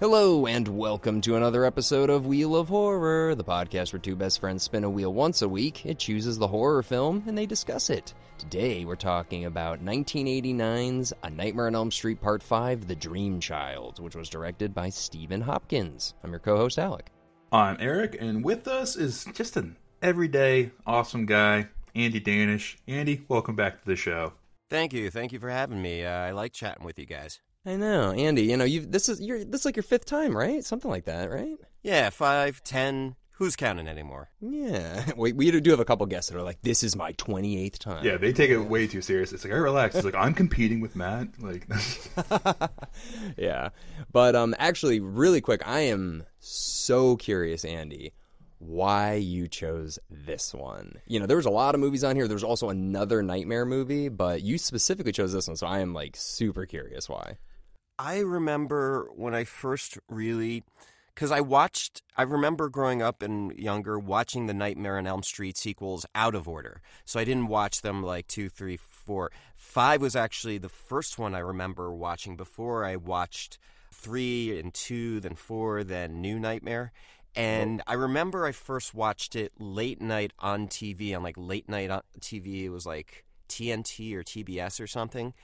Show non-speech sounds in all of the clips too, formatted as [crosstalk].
Hello, and welcome to another episode of Wheel of Horror, the podcast where two best friends spin a wheel once a week. It chooses the horror film and they discuss it. Today, we're talking about 1989's A Nightmare on Elm Street Part 5 The Dream Child, which was directed by Stephen Hopkins. I'm your co host, Alec. I'm Erik, and with us is just an everyday awesome guy, Andy Danish. Andy, welcome back to the show. Thank you, thank you for having me. Uh, I like chatting with you guys. I know, Andy. You know, you this is your this is like your fifth time, right? Something like that, right? Yeah, five, ten. Who's counting anymore? Yeah. [laughs] We we do have a couple guests that are like, "This is my twenty eighth time." Yeah, they take it way too serious. It's like, I relax. It's like I'm competing with Matt. Like, [laughs] [laughs] yeah. But um, actually, really quick, I am so curious, Andy, why you chose this one. You know, there was a lot of movies on here. There was also another Nightmare movie, but you specifically chose this one, so I am like super curious why. I remember when I first really, because I watched, I remember growing up and younger watching the Nightmare on Elm Street sequels out of order. So I didn't watch them like two, three, four. Five was actually the first one I remember watching before I watched three and two, then four, then New Nightmare. And I remember I first watched it late night on TV, on like late night on TV. It was like TNT or TBS or something.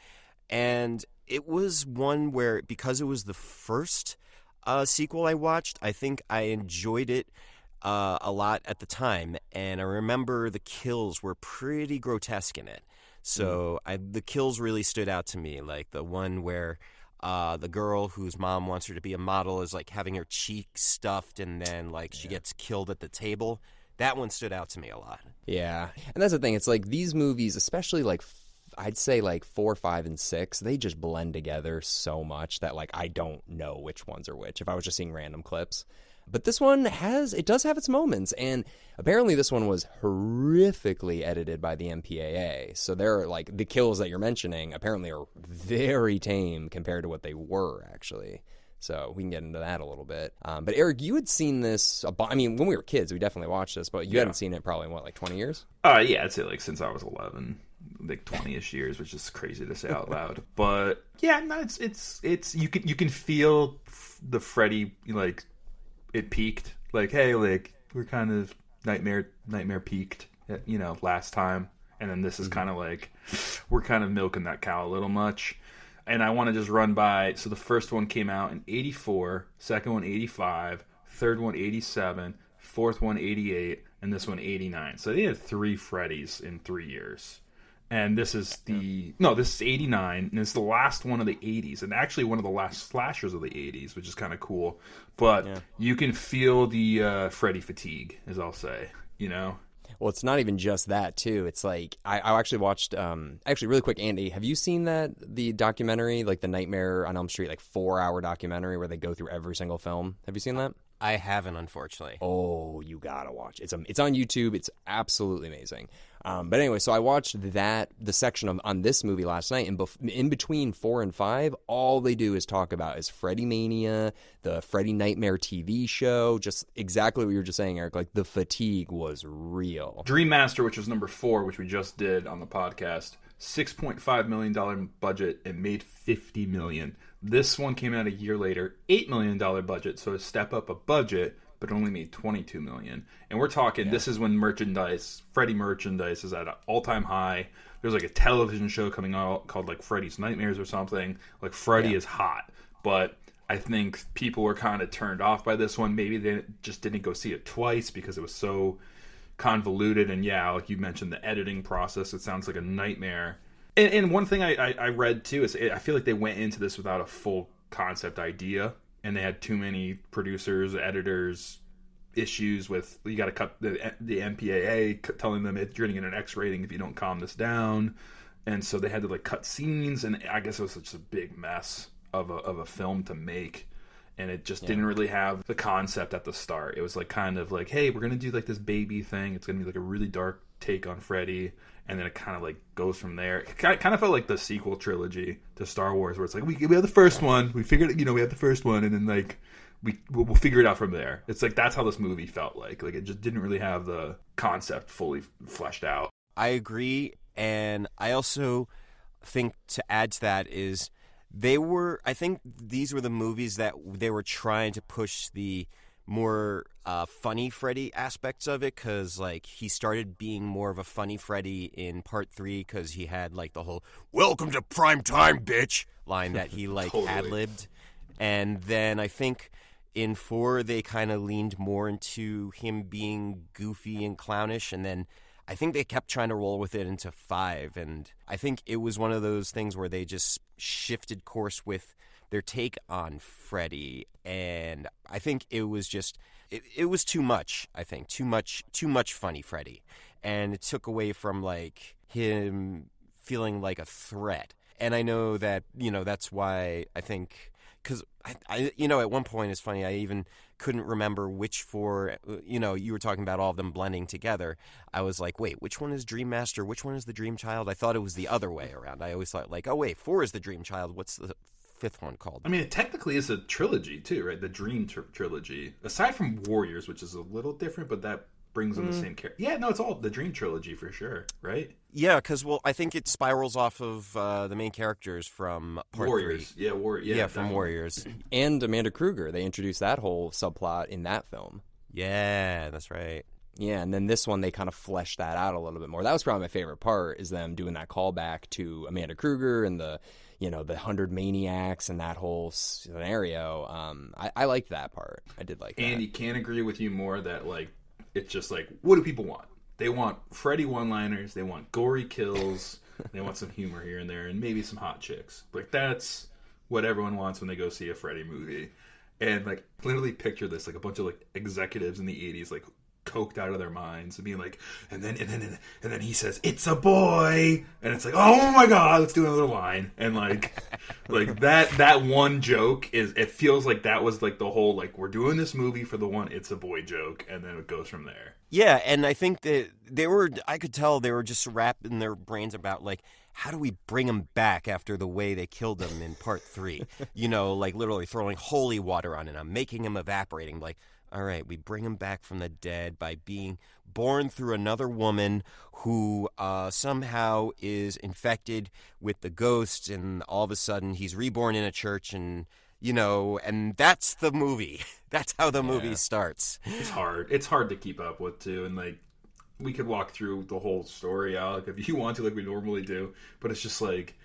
And it was one where, because it was the first uh, sequel I watched, I think I enjoyed it uh, a lot at the time. And I remember the kills were pretty grotesque in it. So I, the kills really stood out to me, like the one where uh, the girl whose mom wants her to be a model is like having her cheek stuffed and then like she gets killed at the table. That one stood out to me a lot. Yeah. And that's the thing. It's like these movies, especially like I'd say like four, five, and six, they just blend together so much that like I don't know which ones are which if I was just seeing random clips. But this one has it does have its moments, and apparently this one was horrifically edited by the MPAA. So they're like the kills that you're mentioning apparently are very tame compared to what they were actually. So we can get into that a little bit. Um, but Erik, you had seen this. I mean, when we were kids, we definitely watched this, but you Yeah. hadn't seen it probably in what like 20 years. uh, yeah, I'd say like since I was 11, like 20ish years, which is crazy to say out [laughs] loud. But yeah, no, it's it's it's you can you can feel the Freddy like it peaked. Like, hey, like we're kind of nightmare nightmare peaked, uh, you know, last time, and then this is kind of like we're kind of milking that cow a little much. And I want to just run by. So the first one came out in 84, second one 85, third one 87, fourth one 88, and this one 89. So they had three Freddys in three years. And this is the no, this is 89, and it's the last one of the 80s, and actually one of the last slashers of the 80s, which is kind of cool. But you can feel the uh, Freddy fatigue, as I'll say. You know, Well, it's not even just that too. It's like I, I actually watched. Um, actually, really quick, Andy, have you seen that the documentary, like the Nightmare on Elm Street, like four hour documentary where they go through every single film? Have you seen that? I haven't, unfortunately. Oh, you gotta watch. It's um, it's on YouTube. It's absolutely amazing. Um, but anyway, so I watched that the section of on this movie last night, and bef- in between four and five, all they do is talk about is Freddy Mania, the Freddy Nightmare TV show, just exactly what you were just saying, Erik. Like the fatigue was real. Dream Master, which was number four, which we just did on the podcast, six point five million dollar budget and made fifty million. This one came out a year later, eight million dollar budget, so a step up a budget, but only made twenty two million. And we're talking this is when merchandise, Freddy merchandise, is at an all time high. there's like a television show coming out called like Freddy's Nightmares or something. Like Freddy is hot, but I think people were kind of turned off by this one. Maybe they just didn't go see it twice because it was so convoluted. And yeah, like you mentioned, the editing process, it sounds like a nightmare. And, and one thing I, I, I read too is I feel like they went into this without a full concept idea, and they had too many producers, editors, issues with you got to cut the the MPAA telling them it, you're going to get an X rating if you don't calm this down, and so they had to like cut scenes, and I guess it was such a big mess of a of a film to make. And it just didn't really have the concept at the start. It was like kind of like, hey, we're gonna do like this baby thing. It's gonna be like a really dark take on Freddy, and then it kind of like goes from there. It kind of felt like the sequel trilogy to Star Wars, where it's like we we have the first one, we figured you know we have the first one, and then like we we'll, we'll figure it out from there. It's like that's how this movie felt like. Like it just didn't really have the concept fully fleshed out. I agree, and I also think to add to that is they were. I think these were the movies that they were trying to push the more uh, funny Freddy aspects of it because like he started being more of a funny Freddy in part three because he had like the whole "Welcome to prime time, bitch" line that he like [laughs] Totally. ad libbed, and then I think in four they kind of leaned more into him being goofy and clownish and then i think they kept trying to roll with it into five and i think it was one of those things where they just shifted course with their take on freddy and i think it was just it, it was too much i think too much too much funny freddy and it took away from like him feeling like a threat and i know that you know that's why i think because I, I, you know, at one point it's funny. I even couldn't remember which four. Uh, you know, you were talking about all of them blending together. I was like, wait, which one is Dream Master? Which one is the Dream Child? I thought it was the other way around. I always thought like, oh wait, four is the Dream Child. What's the fifth one called? I mean, it technically is a trilogy too, right? The Dream tr- trilogy, aside from Warriors, which is a little different, but that brings in the same character. Yeah, no, it's all the Dream trilogy for sure, right? yeah, because well, I think it spirals off of uh, the main characters from part Warriors, three. yeah, war, yeah, Yeah, from definitely. Warriors. [clears throat] And Amanda Krueger, they introduced that whole subplot in that film. Yeah, that's right. Yeah, and then this one they kind of fleshed that out a little bit more. That was probably my favorite part is them doing that callback to Amanda Krueger and the you know the hundred maniacs and that whole scenario. Um, I, I liked that part. I did like that. Andy can't agree with you more that like it's just like what do people want? They want Freddy one-liners. They want gory kills. [laughs] they want some humor here and there, and maybe some hot chicks. Like that's what everyone wants when they go see a Freddy movie. And like literally picture this like a bunch of like executives in the '80s like coked out of their minds and being like, and then and then and then he says it's a boy, and it's like oh my god, let's do another line, and like [laughs] like that that one joke is it feels like that was like the whole like we're doing this movie for the one it's a boy joke, and then it goes from there. Yeah, and I think that they were. I could tell they were just wrapping their brains about like, how do we bring him back after the way they killed him in part three? you know, like literally throwing holy water on him, making him evaporating. Like, all right, we bring him back from the dead by being born through another woman who uh, somehow is infected with the ghost, and all of a sudden he's reborn in a church, and you know, and that's the movie. [laughs] That's how the movie starts. It's hard. It's hard to keep up with too, and like we could walk through the whole story, Alec, if you [laughs] want to, like we normally do. But it's just like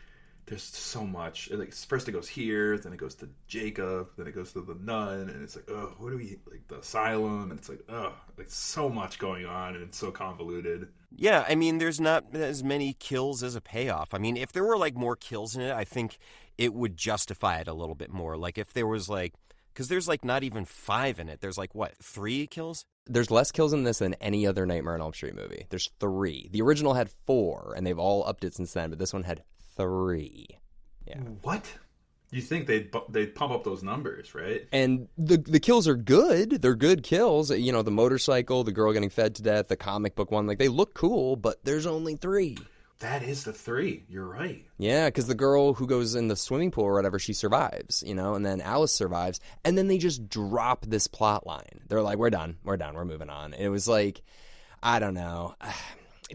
there's so much. It, Like first it goes here, then it goes to Jacob, then it goes to the nun, and it's like, oh, what do we like the asylum? And it's like, oh, like so much going on, and it's so convoluted. Yeah, I mean, there's not as many kills as a payoff. I mean, if there were like more kills in it, I think it would justify it a little bit more. Like if there was like, because there's like not even five in it. There's like what three kills? There's less kills in this than any other Nightmare on Elm Street movie. There's three. The original had four, and they've all upped it since then. But this one had three. What? You think they'd they'd pump up those numbers, right? And the the kills are good. They're good kills. You know, the motorcycle, the girl getting fed to death, the comic book one. Like they look cool, but there's only three. That is the three. You're right. Yeah, because the girl who goes in the swimming pool or whatever, she survives, you know, and then Alice survives, and then they just drop this plot line. They're like, "We're done, we're done, we're moving on." It was like, I don't know. [sighs]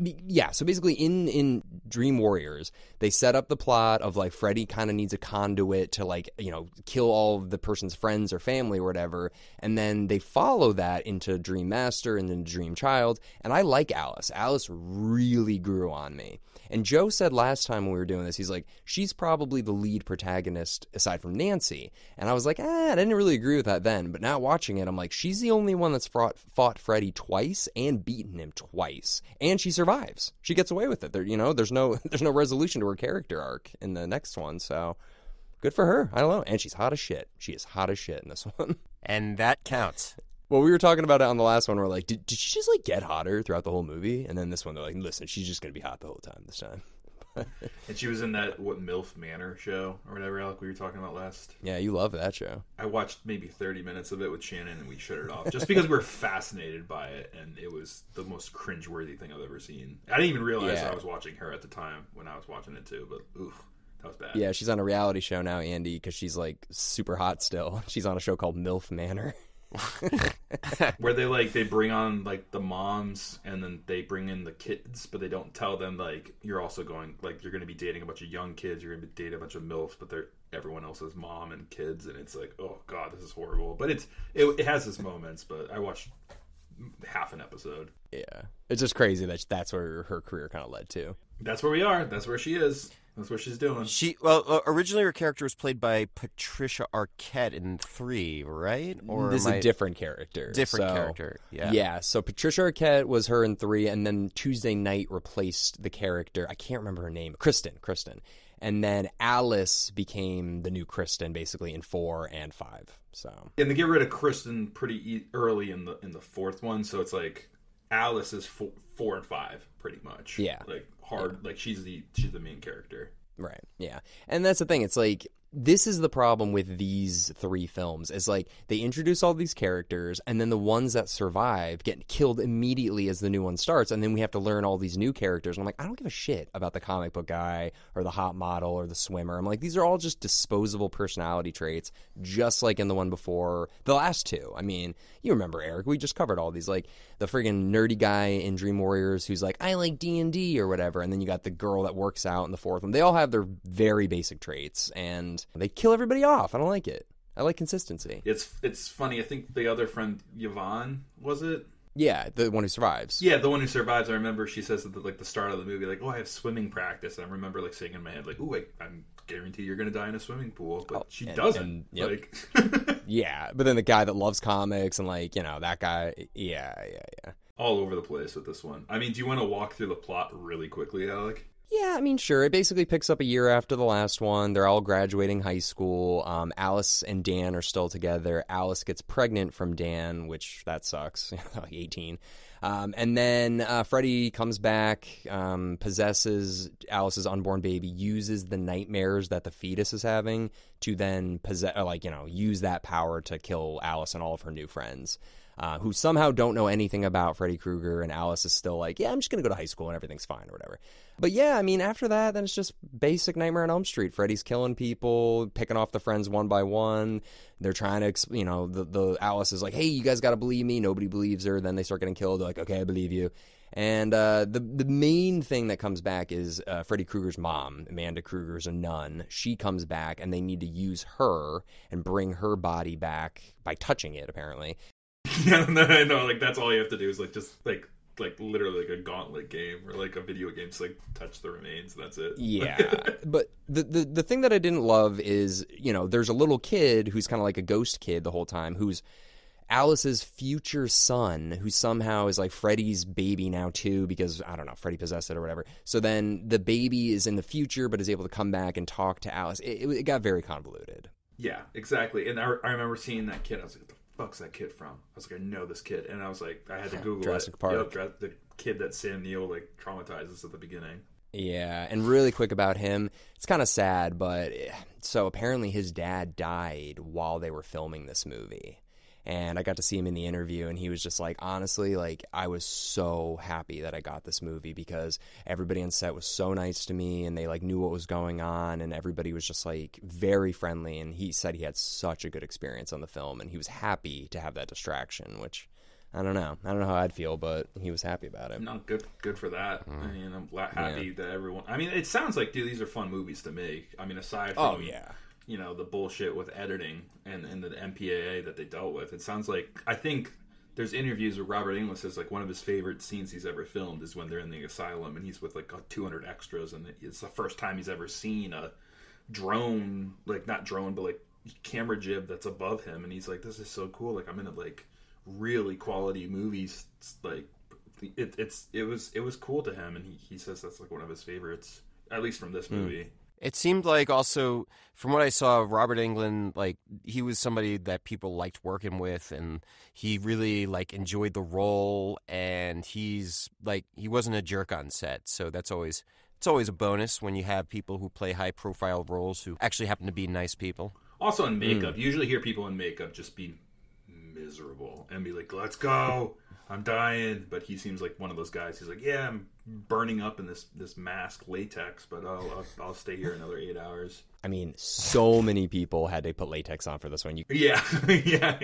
yeah so basically in in dream warriors they set up the plot of like freddy kind of needs a conduit to like you know kill all of the person's friends or family or whatever and then they follow that into dream master and then dream child and i like alice. Alice really grew on me. And joe said last time when we were doing this he's like she's probably the lead protagonist aside from nancy. And i was like ah, i didn't really agree with that then. But now watching it i'm like she's the only one that's fought, fought freddy twice and beaten him twice and she survives. She gets away with it. There you know there's no [laughs] there's no resolution to her character arc in the next one so good for her. I don't know. And she's hot as shit. She is hot as shit in this [laughs] one. And that counts. well we were talking about it on the last one. We're like did, did she just like get hotter throughout the whole movie? And then this one they're like listen she's just gonna be hot the whole time this time [laughs] And she was in that what MILF Manor show or whatever, Alec, we were talking about last. yeah you love that show I watched maybe 30 minutes of it with Shannon and we shut it off just because we were fascinated by it and it was the most cringeworthy thing I've ever seen. I didn't even realize Yeah. I was watching her at the time when I was watching it too, but oof, that was bad. yeah she's on a reality show now andy because she's like super hot still [laughs] she's on a show called milf manor [laughs] Where they like they bring on like the moms and then they bring in the kids, but they don't tell them like you're also going like you're going to be dating a bunch of young kids, you're going to be dating a bunch of milfs, but they're everyone else's mom and kids, and it's like oh god, this is horrible. But it's it, it has its moments. But I watched half an episode. yeah it's just crazy that that's where her career kind of led to That's where we are. That's where she is. That's what she's doing. She well uh, originally her character was played by Patricia Arquette in three, right? Or this is am a I- different character. different so- character. Yeah. Yeah. So Patricia Arquette was her in three, and then Tuesday Knight replaced the character. I can't remember her name. Kristen. Kristen. And then Alice became the new Kristen, basically in four and five. So And they get rid of Kristen pretty early in the in the fourth one, so it's like Alice is four, four and five, pretty much. Yeah. like hard. Like she's the she's the main character. Right. Yeah. And that's the thing. It's like this is the problem with these three films is like they introduce all these characters and then the ones that survive get killed immediately as the new one starts and then we have to learn all these new characters and I'm like I don't give a shit about the comic book guy or the hot model or the swimmer. I'm like these are all just disposable personality traits just like in the one before the last two. I mean, you remember Erik, we just covered all these like the friggin' nerdy guy in Dream Warriors who's like I like D&D or whatever and then you got the girl that works out in the fourth one. They all have their very basic traits and they kill everybody off. I don't like it. I like consistency. It's it's funny. I think the other friend Yvonne was it. Yeah, the one who survives. Yeah, the one who survives. I remember she says at the, like the start of the movie, like, "Oh, I have swimming practice." And I remember like saying in my head, like, "Ooh, I, I'm guarantee you're going to die in a swimming pool," but oh, she Oh, and- doesn't. and- yep. Like [laughs] Yeah, but then the guy that loves comics and like, you know, that guy, yeah, yeah, yeah. all over the place with this one. I mean, do you want to walk through the plot really quickly, Alec? Yeah, I mean, sure. It basically picks up a year after the last one. They're all graduating high school. Um, Alice and Dan are still together. Alice gets pregnant from Dan, which that sucks. [laughs] like 18. Um, and then uh, Freddy comes back, um, possesses Alice's unborn baby, uses the nightmares that the fetus is having to then possess, uh, like, you know, use that power to kill Alice and all of her new friends. Uh, who somehow don't know anything about Freddy Krueger, and Alice is still like, yeah, I'm just gonna go to high school and everything's fine or whatever. But yeah, I mean, after that, then it's just basic Nightmare on Elm Street. Freddy's killing people, picking off the friends one by one. They're trying to, you know, the the Alice is like, hey, you guys gotta believe me. Nobody believes her. Then they start getting killed. They're like, okay, I believe you. And uh, the the main thing that comes back is uh, Freddy Krueger's mom, Amanda Krueger's a nun. She comes back, and they need to use her and bring her body back by touching it, apparently. Yeah, [laughs] no, know. Like that's all you have to do is like just like like literally like a gauntlet game or like a video game. Just like touch the remains. And that's it. Yeah, [laughs] but the, the the thing that I didn't love is you know there's a little kid who's kind of like a ghost kid the whole time who's Alice's future son who somehow is like Freddy's baby now too because I don't know Freddy possessed it or whatever. So then the baby is in the future but is able to come back and talk to Alice. It, it got very convoluted. Yeah, exactly. And I, I remember seeing that kid. I was like, "What the fuck's that kid from?" I was like, "I know this kid," and I was like, I had to [laughs] Google Jurassic it. Park. Yep, the kid that Sam Neill like traumatizes at the beginning. Yeah, and really quick about him, it's kind of sad, but eh, so apparently his dad died while they were filming this movie. And I got to see him in the interview, and he was just like, honestly, like, I was so happy that I got this movie because everybody on set was so nice to me, and they, like, knew what was going on, and everybody was just, like, very friendly. And he said he had such a good experience on the film, and he was happy to have that distraction, which I don't know. I don't know how I'd feel, but he was happy about it. No, good, good for that. Mm-hmm. I mean, I'm happy that everyone. I mean, it sounds like, dude, these are fun movies to make. I mean, aside from, Oh, yeah. You know, the bullshit with editing and and the MPAA that they dealt with, it sounds like. I think there's interviews where Robert Englund says like one of his favorite scenes he's ever filmed is when they're in the asylum and he's with like 200 extras and it's the first time he's ever seen a drone, like not drone, but like camera jib that's above him, and he's like, "This is so cool! Like I'm in a like really quality movies. Like it, it's it was it was cool to him, and he, he says that's like one of his favorites, at least from this hmm. movie. It seemed like also from what I saw, Robert Englund, like he was somebody that people liked working with, and he really like enjoyed the role, and he's like he wasn't a jerk on set, so that's always it's always a bonus when you have people who play high profile roles who actually happen to be nice people. Also in hmm. makeup, you usually hear people in makeup just be miserable and be like, "Let's go." I'm dying, but he seems like one of those guys. He's like, "Yeah, I'm burning up in this this mask latex, but I'll I'll, I'll stay here another eight hours." I mean, so many people had to put latex on for this one. You Yeah, [laughs] yeah.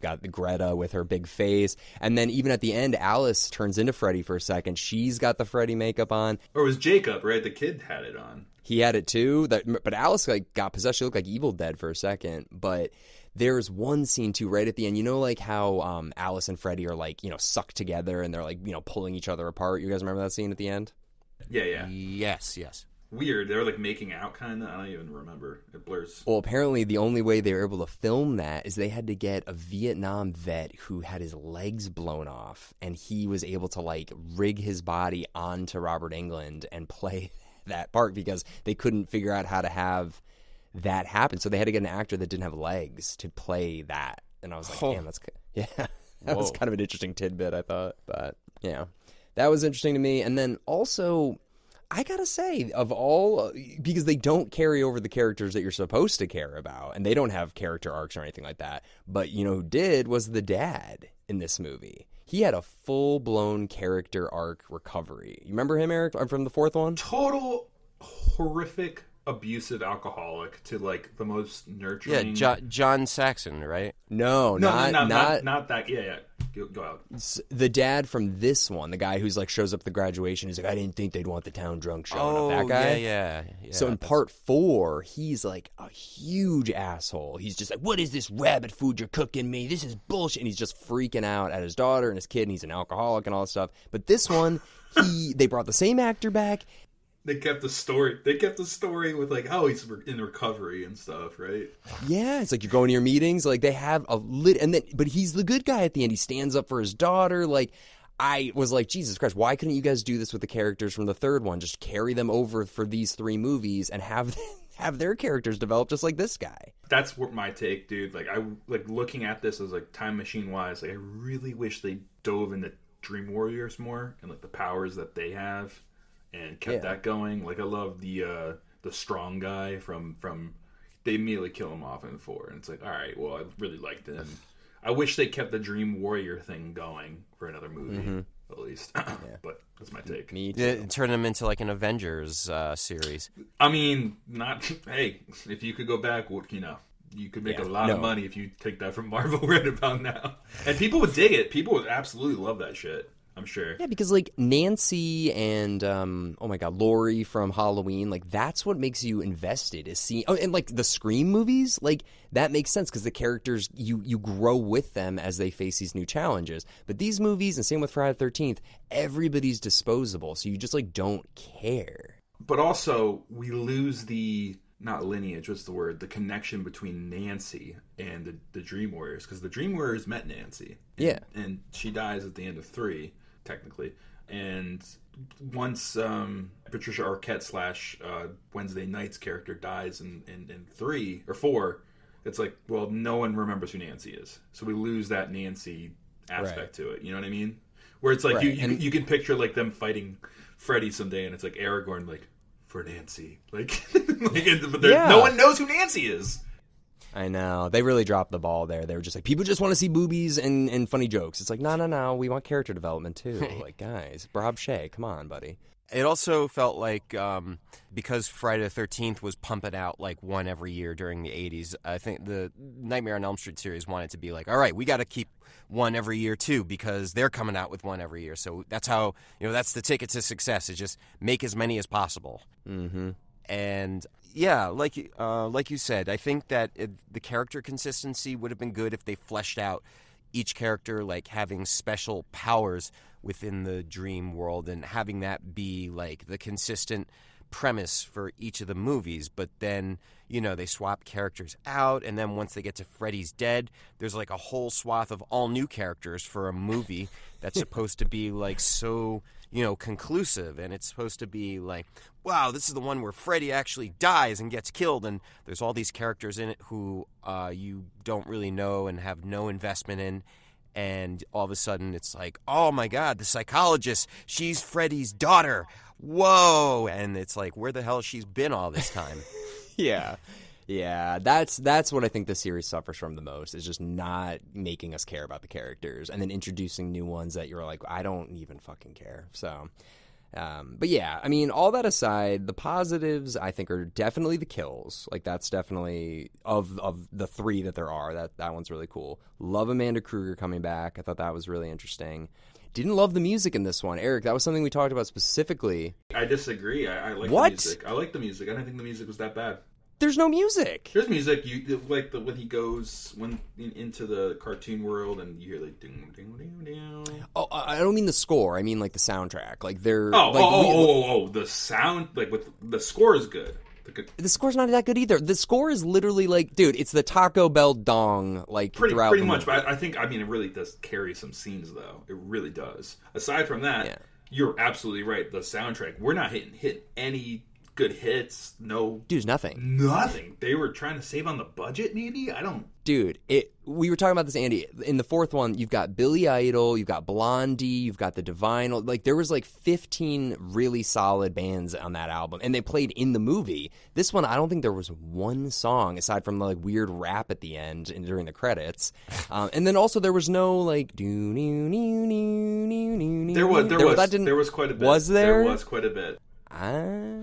got the Greta with her big face, and then even at the end, Alice turns into Freddy for a second. She's got the Freddy makeup on. Or it was Jacob, right? The kid had it on. He had it too. That, but Alice like got possessed. She looked like Evil Dead for a second. But there's one scene too, right at the end. You know, like how um, Alice and Freddy are like you know sucked together and they're like you know pulling each other apart. You guys remember that scene at the end? Yeah, yeah. Yes, yes. Weird. They were like making out, kind of. I don't even remember. It blurs. Well, apparently the only way they were able to film that is they had to get a Vietnam vet who had his legs blown off, and he was able to like rig his body onto Robert Englund and play that part because they couldn't figure out how to have that happen. So they had to get an actor that didn't have legs to play that. And I was like, Oh. damn, that's [laughs] yeah, that was kind of an interesting tidbit. I thought, but yeah, that was interesting to me. And then also. I gotta say, of all, because they don't carry over the characters that you're supposed to care about, and they don't have character arcs or anything like that. But you know who did was the dad in this movie. He had a full blown character arc recovery. You remember him, Erik, from the fourth one? Total horrific, abusive alcoholic to like the most Yeah, nurturing. jo- John Saxon, right? No, no, not no, no, not, not, not that. Yeah, yeah. Go, go out. s- the dad from this one. The guy who's like shows up at the graduation. He's like, I didn't think they'd want the town drunk showing oh, up. That guy. yeah, yeah, yeah. So in that's- part four, he's like a huge asshole. He's just like, "What is this rabbit food you're cooking me? This is bullshit." And he's just freaking out at his daughter and his kid, and he's an alcoholic and all this stuff. But this one, he they brought the same actor back. They kept the story. They kept the story with like, oh, he's in recovery and stuff, right? Yeah, it's like you're going to your meetings. Like they have a lit, and then but he's the good guy at the end. He stands up for his daughter. Like I was like, Jesus Christ, why couldn't you guys do this with the characters from the third one? Just carry them over for these three movies and have them, [laughs] have their characters develop just like this guy. That's what my take, dude. Like I like looking at this as like time machine wise. Like I really wish they dove into Dream Warriors more and like the powers that they have, and kept Yeah. that going. Like I love the uh the strong guy from from. They immediately kill him off in four, and it's like, all right, well, I really liked him. I wish they kept the Dream Warrior thing going for another movie, at least. [coughs] But that's my take. Me too. Turn them into like an Avengers uh, series. I mean, not [laughs] hey, if you could go back, what you know, you could make Yeah, a lot of money if you take that from Marvel [laughs] right about now, and people would dig it. People would absolutely love that shit. I'm sure. Yeah, because like Nancy and um, oh my god, Laurie from Halloween, like that's what makes you invested is seeing. Oh, and like the Scream movies, like that makes sense because the characters you you grow with them as they face these new challenges. But these movies, and same with Friday the Thirteenth, everybody's disposable, so you just like don't care. But also, we lose the not lineage. What's the word? The connection between Nancy and the, the Dream Warriors, because the Dream Warriors met Nancy. And, Yeah. and she dies at the end of three, technically. And once um, Patricia Arquette slash uh, Wednesday Night's character dies in, in, in three or four, it's like, well, no one remembers who Nancy is, so we lose that Nancy aspect Right. to it. You know what I mean? Where it's like you, Right, you, and- you can picture like them fighting Freddy someday, and it's like Aragorn like for Nancy, like, [laughs] like but Yeah. no one knows who Nancy is. I know they really dropped the ball there. They were just like people just want to see boobies and, and funny jokes. It's like no, no, no. We want character development too. like guys, Rob Shay, come on, buddy. It also felt like um, because Friday the Thirteenth was pumping out like one every year during the '80s. I think the Nightmare on Elm Street series wanted to be like, all right, we got to keep one every year too because they're coming out with one every year. So that's how you know that's the ticket to success is just make as many as possible. Mm-hmm. And yeah, like uh, like you said, I think that it, the character consistency would have been good if they fleshed out each character like having special powers within the dream world and having that be like the consistent premise for each of the movies. But then you know they swap characters out and then once they get to Freddy's dead there's like a whole swath of all new characters for a movie that's supposed to be like so you know conclusive and it's supposed to be like wow this is the one where Freddy actually dies and gets killed and there's all these characters in it who uh, you don't really know and have no investment in and all of a sudden it's like, oh my god, the psychologist, she's Freddy's daughter. Whoa! And it's like, where the hell she's been all this time? [laughs] Yeah. Yeah, that's that's what I think the series suffers from the most is just not making us care about the characters and then introducing new ones that you're like I don't even fucking care. So um, but yeah, I mean, all that aside, the positives I think are definitely the kills. Like that's definitely of of the three that there are. That that one's really cool. Love Amanda Krueger coming back. I thought that was really interesting. Didn't love the music in this one, Erik. That was something we talked about specifically. I disagree. I, I like What? the music. I like the music. I didn't think the music was that bad. There's no music. There's music. You like the when he goes when in, into the cartoon world and you hear like ding ding ding ding. Oh, I don't mean the score. I mean like the soundtrack. Like they're Oh, like, oh, oh, we- oh, oh, oh, the sound like with the score is good. The, good- the score's not that good either. The score is literally like, dude, it's the Taco Bell dong like pretty throughout pretty much, but I, I think I mean it really does carry some scenes though. It really does. Aside from that, Yeah. you're absolutely right. The soundtrack. We're not hitting hit any good hits. No, Dude, nothing. nothing. They were trying to save on the budget. Maybe I don't. Dude, it. We were talking about this, Andy. In the fourth one, you've got Billy Idol, you've got Blondie, you've got the Divine. Like there was like 15 really solid bands on that album, and they played in the movie. This one, I don't think there was one song aside from the like weird rap at the end and during the credits. [laughs] Um, and then also there was no like do new new new new new. There was there, was that didn't there was quite a bit. Was there? There was quite a bit. Ah.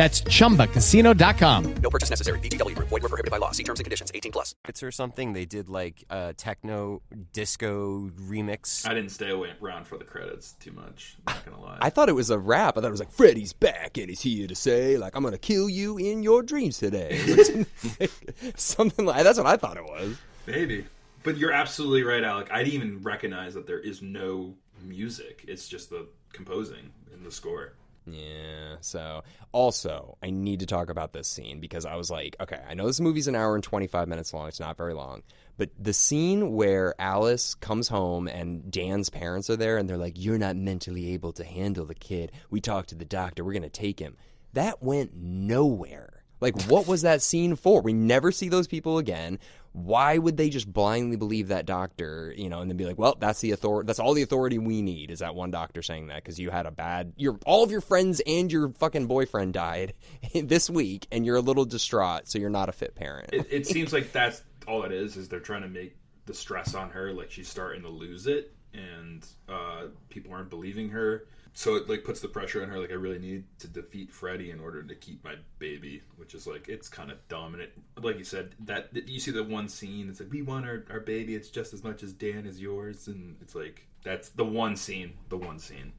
That's chumbacasino.com. No purchase necessary. VGW Group. Void were prohibited by law. See terms and conditions. 18 plus. It's or something. They did like a techno disco remix. I didn't stay away, around for the credits too much. Not gonna lie. I thought it was a rap. I thought it was like Freddy's back and he's here to say like I'm gonna kill you in your dreams today. [laughs] Something like that's what I thought it was. Maybe. But you're absolutely right, Alec. I didn't even recognize that there is no music. It's just the composing and the score. Yeah. So also, I need to talk about this scene because I was like, okay, I know this movie's an hour and 25 minutes long. It's not very long. But the scene where Alice comes home and Dan's parents are there and they're like, you're not mentally able to handle the kid. We talked to the doctor. We're going to take him. That went nowhere. Like, what was that scene for? We never see those people again. Why would they just blindly believe that doctor, you know, and then be like, "Well, that's the authority. That's all the authority we need." Is that one doctor saying that because you had a bad, your all of your friends and your fucking boyfriend died [laughs] this week, and you're a little distraught, so you're not a fit parent. It, it seems like that's all it is. Is they're trying to make the stress on her like she's starting to lose it, and uh, people aren't believing her. So it like puts the pressure on her. Like I really need to defeat Freddy in order to keep my baby, which is like it's kind of dumb. dominant. Like you said, that you see the one scene. It's like we want our, our baby. It's just as much as Dan is yours, and it's like that's the one scene. The one scene.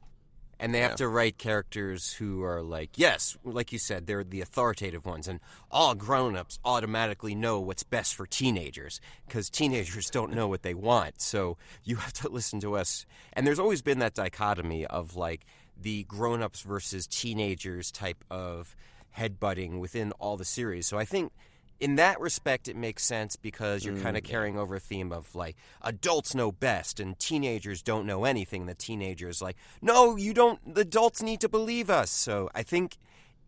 And they have to write characters who are like, yes, like you said, they're the authoritative ones, and all grown ups automatically know what's best for teenagers because teenagers don't know what they want. So you have to [laughs] listen to us. And there's always been that dichotomy of like the grown ups versus teenagers type of headbutting within all the series. So I think in that respect, it makes sense because you're kind of mm. carrying over a theme of like adults know best and teenagers don't know anything. The teenagers like, no, you don't. The adults need to believe us. So I think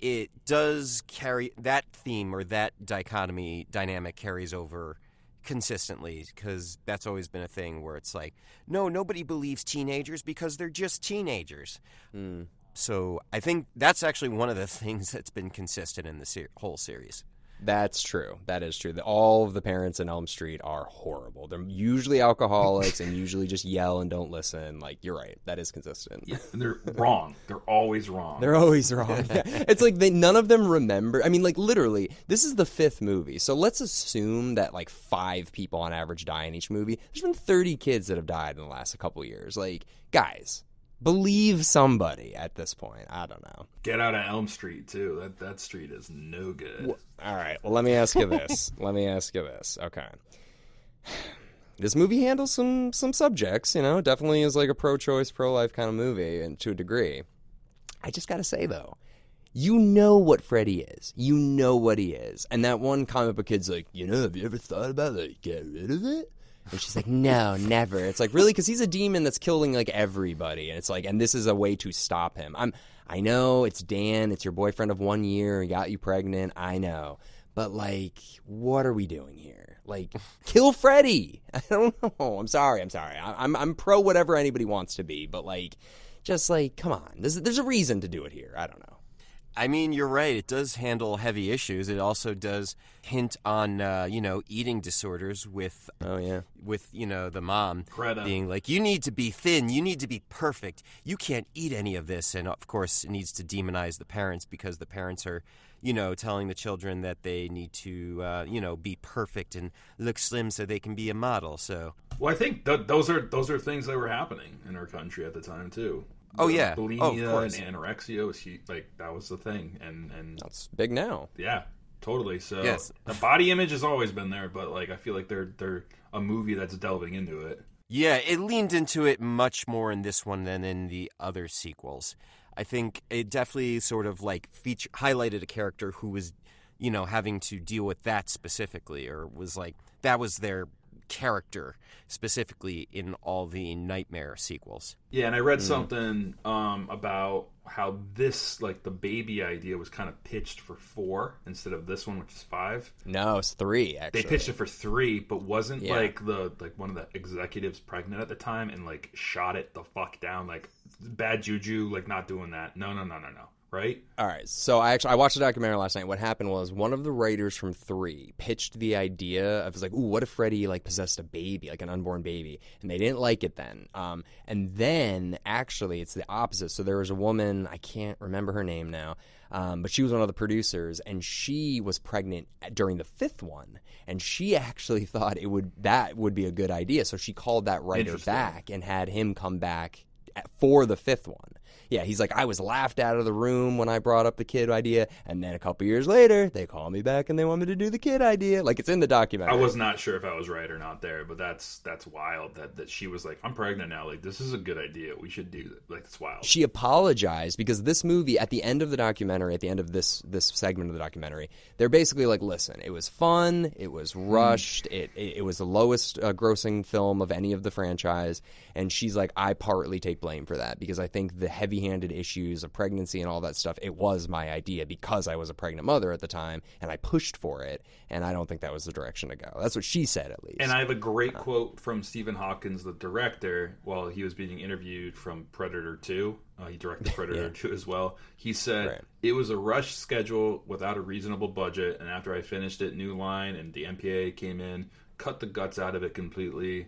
it does carry that theme or that dichotomy dynamic carries over consistently because that's always been a thing where it's like, no, nobody believes teenagers because they're just teenagers. Mm. So I think that's actually one of the [laughs] things that's been consistent in the ser- whole series. That's true. That is true. All of the parents in Elm Street are horrible. They're usually alcoholics and usually just yell and don't listen. Like you're right. That is consistent. And they're wrong. They're always wrong. They're always wrong. Yeah. [laughs] [laughs] It's like they none of them remember. I mean, like literally, this is the fifth movie. So let's assume that like five people on average die in each movie. There's been 30 kids that have died in the last couple years. Like, guys, believe somebody at this point. I don't know. Get out of Elm Street too. That that street is no good. All right. Well, let me ask you this. [laughs] let me ask you this. Okay. [sighs] This movie handles some some subjects, you know, definitely is like a pro-choice, pro-life kind of movie, and to a degree. I just gotta say though, you know what Freddy is. You know what he is. And that one comic book kid's like, you know, have you ever thought about like get rid of it? And she's like, no, never. It's like really because he's a demon that's killing like everybody, and it's like, and this is a way to stop him. I'm, I know it's Dan, it's your boyfriend of one year, he got you pregnant. I know, but like, what are we doing here? Like, [laughs] kill Freddy. [laughs] I don't know. I'm sorry. I'm sorry. I, I'm I'm pro whatever anybody wants to be, but like, just like, come on. There's there's a reason to do it here. I don't know. I mean, you're right. It does handle heavy issues. It also does hint on, uh, you know, eating disorders with, Oh yeah. with you know, the mom Greta. being like, "You need to be thin. You need to be perfect. You can't eat any of this." And of course, it needs to demonize the parents because the parents are, you know, telling the children that they need to, uh, you know, be perfect and look slim so they can be a model. So, Well, I think th- those are those are things that were happening in our country at the time too. Oh, yeah. bulimia Oh, of course. and anorexia was hu- like that was the thing, and and That's big now. yeah, totally. So Yes. the body image has always been there, but like I feel like they're they're a movie that's delving into it. Yeah, it leaned into it much more in this one than in the other sequels. I think it definitely sort of like feature highlighted a character who was, you know, having to deal with that specifically, or was like that was their character specifically in all the Nightmare sequels. Yeah, and I Mm. read something um, about how this like the baby idea was kind of pitched for four instead of this one, which is five. No, it's three actually. They pitched it for three, but wasn't Yeah. like the like one of the executives pregnant at the time and like shot it the fuck down like bad juju like not doing that. No, no, no, no, no. Right? All right. So I actually I watched a documentary last night. What happened was one of the writers from Three pitched the idea of was like, "Ooh, what if Freddy like possessed a baby, like an unborn baby?" And they didn't like it then. Um, and then actually, it's the opposite. So there was a woman I can't remember her name now, um, but she was one of the producers, and she was pregnant during the fifth one, and she [laughs] actually thought it would that would be a good idea. So she called that writer back and had him come back for the fifth one. Yeah, he's like, I was laughed out of the room when I brought up the kid idea, and then a couple years later, they call me back and they want me to do the kid idea. Like it's in the documentary. I was not sure if I was right or not there, but that's that's wild that that she was like, I'm pregnant now. Like this is a good idea. We should do it. Like it's wild. She apologized because this movie, at the end of the documentary, at the end of this this segment of the documentary, they're basically like, "Listen, it was fun, it was rushed, it, it it was the lowest uh, grossing film of any of the franchise," and she's like, "I partly take blame for that because I think the heavy-handed issues of pregnancy and all that stuff, it was my idea because I was a pregnant mother at the time and I pushed for it, and I don't think that was the direction to go." That's what she said, at least. And I have a great quote from Stephen Hopkins, the director, while he was being interviewed from Predator 2. Uh, he directed [laughs] Predator 2 as well. He said, Right. It was a rush schedule without a reasonable budget. And after I finished it, New Line and the MPA came in, cut the guts out of it completely.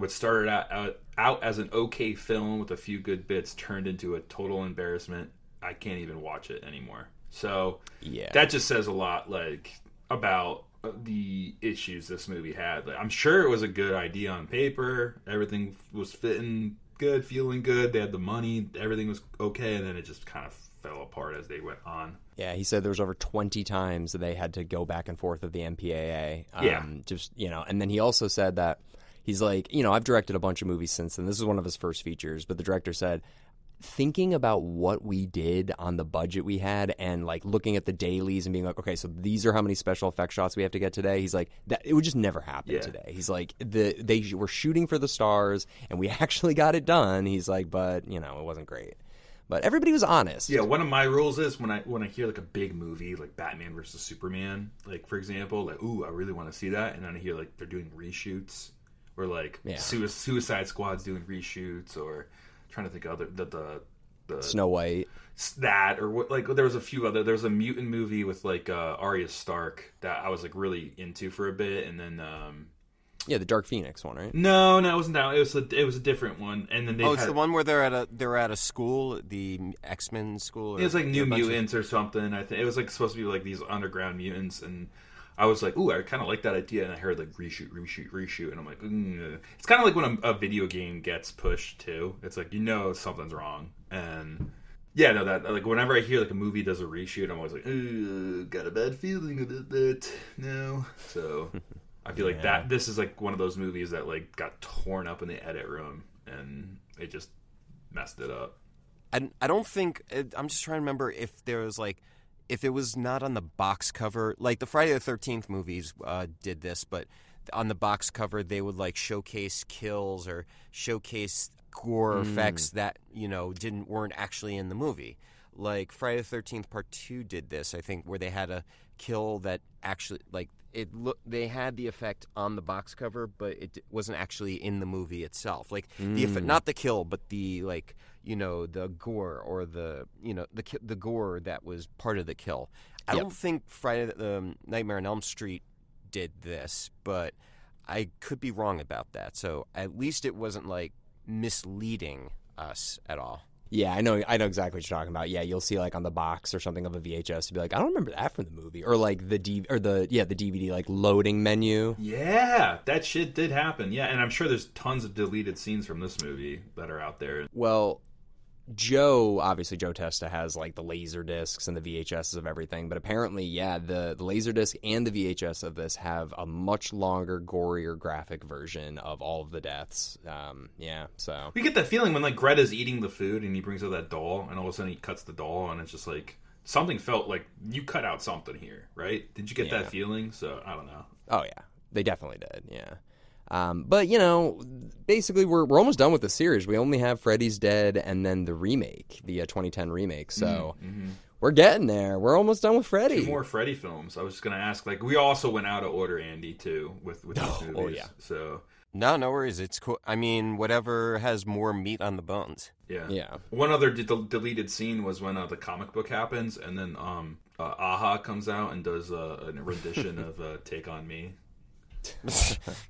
What started out, out, out as an okay film with a few good bits turned into a total embarrassment. I can't even watch it anymore. So Yeah. that just says a lot, like about uh, the issues this movie had. Like, I'm sure it was a good idea on paper. Everything was fitting good, feeling good. They had the money. Everything was okay, and then it just kind of fell apart as they went on. Yeah, he said there was over 20 times that they had to go back and forth with the MPAA. Um, Yeah. Just, you know, and then he also said that he's like, you know, I've directed a bunch of movies since then. This is one of his first features, but the director said, thinking about what we did on the budget we had and like looking at the dailies and being like, okay, so these are how many special effect shots we have to get today. He's like, that it would just never happen Yeah. today. He's like, the they were shooting for the stars and we [laughs] actually got it done. He's like, but, you know, it wasn't great. But everybody was honest. Yeah, one of my rules is when I when I hear like a big movie like Batman versus Superman, like for example, like ooh, I really want to see that, and then I hear like they're doing reshoots or like Yeah. Sui- Suicide Squad's doing reshoots or trying to think of other the the, the Snow White. that or what like there was a few other there was a mutant movie with like uh Arya Stark that I was like really into for a bit and then um Yeah, the Dark Phoenix one, right? no no it wasn't that it was a, it was a different one and then they Oh, it's had, the one where they're at a they're at a school, the X Men school. Or it was like New a bunch of- Mutants or something I think it was like supposed to be like these underground mutants and I was like ooh I kind of like that idea and I heard like reshoot reshoot reshoot and I'm like mm. it's kind of like when a, a video game gets pushed too it's like you know something's wrong and Yeah, no, that like whenever I hear like a movie does a reshoot, I'm always like, "Ooh, got a bad feeling about that." No, so [laughs] I feel like that this is like one of those movies that like got torn up in the edit room and it just messed it up. I, I don't think I'm just trying to remember if there was like if it was not on the box cover like the Friday the Thirteenth movies uh, did this, but on the box cover they would like showcase kills or showcase gore effects that you know didn't weren't actually in the movie. Like Friday the Thirteenth Part Two did this, I think, where they had a kill that actually like it look they had the effect on the box cover, but it wasn't actually in the movie itself. Like the effect, not the kill, but the like you know the gore or the you know the the gore that was part of the kill. I Yep. don't think Friday the um, Nightmare on Elm Street did this, but I could be wrong about that. So at least it wasn't like misleading us at all. Yeah, I know. I know exactly what you're talking about. Yeah, you'll see like on the box or something of a VHS, to be like, I don't remember that from the movie, or like the D or the yeah the DVD like loading menu. Yeah, that shit did happen. Yeah, and I'm sure there's tons of deleted scenes from this movie that are out there. Well, Joe, obviously Joe Testa has like the laser discs and the VHSs of everything, but apparently, yeah, the, the laser disc and the VHS of this have a much longer, gorier graphic version of all of the deaths. Um, yeah, so We get that feeling when like Greta's eating the food and he brings her that doll, and all of a sudden he cuts the doll, and it's just like something felt like you cut out something here, right? Did you get Yeah. that feeling? So I don't know. oh yeah, they definitely did. Yeah. Um, but you know, basically, we're we're almost done with the series. We only have Freddy's Dead and then the remake, the uh, 2010 remake. So we're getting there. We're almost done with Freddy. Mm-hmm. Two more Freddy films. I was just gonna ask. Like we also went out of order, Andy, too, with with these movies. [laughs] oh, yeah. So No, no worries. It's cool. I mean, whatever has more meat on the bones. yeah, Yeah. One other de- deleted scene was when uh, the comic book happens, and then um, uh, a-ha comes out and does uh, a rendition [laughs] of uh, "Take on Me." [laughs]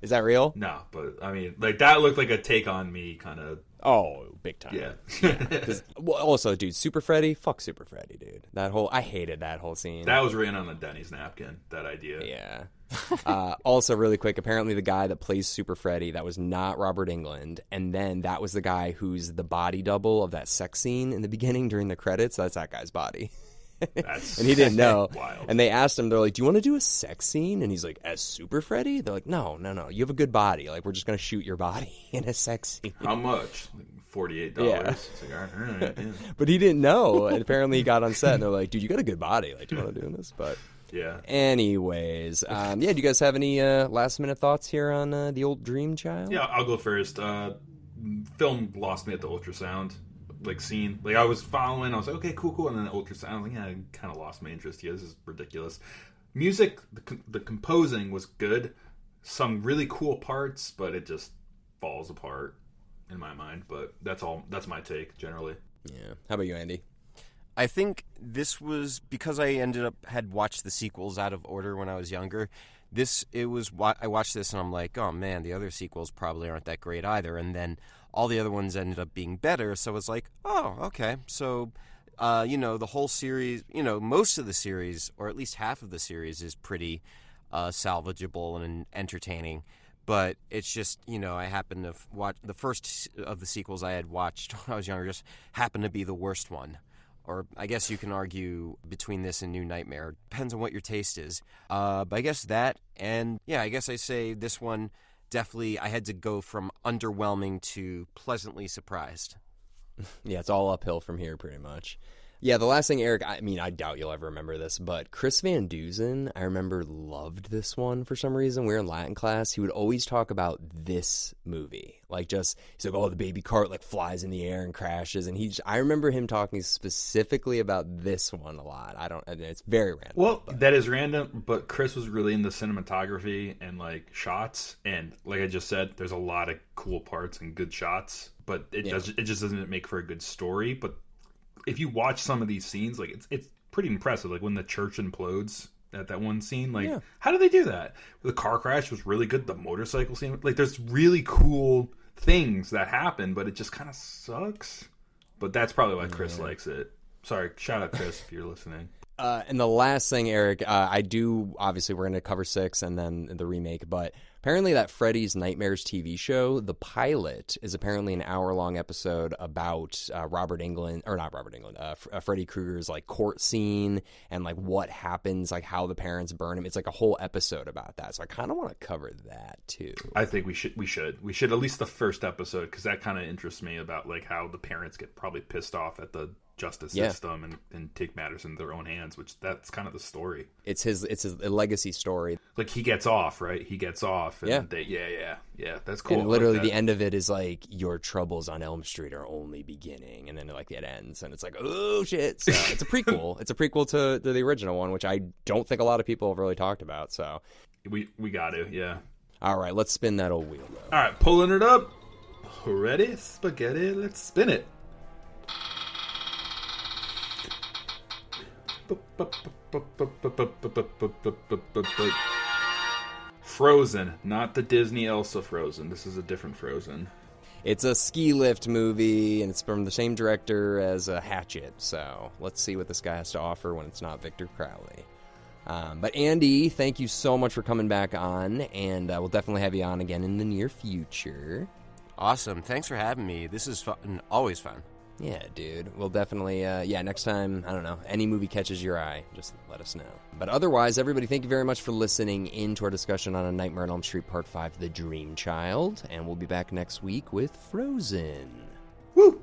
Is that real? No, but I mean, like that looked like a "Take on Me" kind of. Oh, big time. Yeah. [laughs] well, also, dude, Super Freddy, fuck Super Freddy, dude. That whole, I hated that whole scene. that was written on a Denny's napkin. That idea. yeah. [laughs] uh, also, really quick, apparently the guy that plays Super Freddy, that was not Robert Englund, and then that was the guy who's the body double of that sex scene in the beginning during the credits. That's that guy's body. That's [laughs] and he didn't [laughs] know. Wild. And they asked him, they're like, "Do you want to do a sex scene?" And he's like, "As Super Freddy?" They're like, "No, no, no. You have a good body. Like, we're just gonna shoot your body [laughs] in a sex scene." How much? Like Forty-eight dollars. Yeah. It's like, all right, yeah. But he didn't know. And apparently, he got on set, and they're like, "Dude, you got a good body. Like, do you want to do this?" But yeah. anyways, um, yeah. Do you guys have any uh, last minute thoughts here on uh, the old Dream Child? Yeah, I'll go first. Uh, film lost me at the ultrasound like seeing Like I was following, I was like, okay, cool, cool, and then the ultrasound, like, yeah, I kind of lost my interest Yeah, This is ridiculous. Music, the, the composing was good, some really cool parts, but it just falls apart in my mind. But that's all. That's my take generally. Yeah. How about you, Andy? I think this was because I ended up had watched the sequels out of order when I was younger. This it was wa- I watched this and I'm like, oh man, the other sequels probably aren't that great either. And then all the other ones ended up being better. So I was like, oh okay, so. Uh, you know the whole series. You know most of the series, or at least half of the series, is pretty uh, salvageable and entertaining. But it's just you know I happened to watch the first of the sequels I had watched [laughs] when I was younger. Just happened to be the worst one or I guess you can argue between this and New Nightmare. Depends on what your taste is. Uh, but I guess that, and yeah, I guess I say this one definitely. I had to go from underwhelming to pleasantly surprised. [laughs] Yeah, it's all uphill from here, pretty much. Yeah, the last thing, Erik. I mean, I doubt you'll ever remember this, but Chris Van Dusen, I remember loved this one for some reason. We were in Latin class. He would always talk about this movie, Like just he's like, oh, the baby cart like flies in the air and crashes, and he. Just, I remember him talking specifically about this one a lot. I don't. and It's very random. Well, that is random, but Chris was really into cinematography and like shots, and like I just said, there's a lot of cool parts and good shots, but it does it just doesn't make for a good story. But if you watch some of these scenes, like it's it's pretty impressive. Like when the church implodes at that one scene, like Yeah. how do they do that? The car crash was really good. The motorcycle scene, like there's really cool things that happen, but it just kind of sucks. But that's probably why Chris likes it. Sorry, shout out Chris if you're listening. Uh, and the last thing, Erik, uh, I do obviously we're going to cover six and then the remake, but apparently that Freddy's Nightmares TV show, the pilot is apparently an hour long episode about uh, Robert Englund or not Robert Englund, uh, F- uh, Freddy Krueger's like court scene and like what happens, like how the parents burn him. It's like a whole episode about that, so I kind of want to cover that too. I think we should we should we should at least the first episode because that kind of interests me about like how the parents get probably pissed off at the justice Yeah. system and, and take matters in their own hands, which that's kind of the story. It's his it's his legacy story, Like he gets off, right? He gets off. And Yeah. They, yeah, yeah, yeah. That's cool. and literally like the end of it is like your troubles on Elm Street are only beginning, and then like it ends, and it's like oh shit. So [laughs] it's a prequel. it's a prequel to, to the original one, which I don't think a lot of people have really talked about. So We we got to, yeah. all right, let's spin that old wheel though. All right, pulling it up. Ready, spaghetti. Let's spin it. Frozen, not the Disney Elsa Frozen. This is a different Frozen. It's a ski lift movie, and it's from the same director as uh, Hatchet. So let's see what this guy has to offer when it's not Victor Crowley. Um, but Andy, thank you so much for coming back on, and uh, we'll definitely have you on again in the near future. Awesome. Thanks for having me. This is fun. Always fun. Yeah, dude. We'll definitely, uh, yeah, next time, I don't know, any movie catches your eye, just let us know. But otherwise, everybody, thank you very much for listening in to our discussion on A Nightmare on Elm Street Part 5, The Dream Child. And we'll be back next week with Frozen. Woo!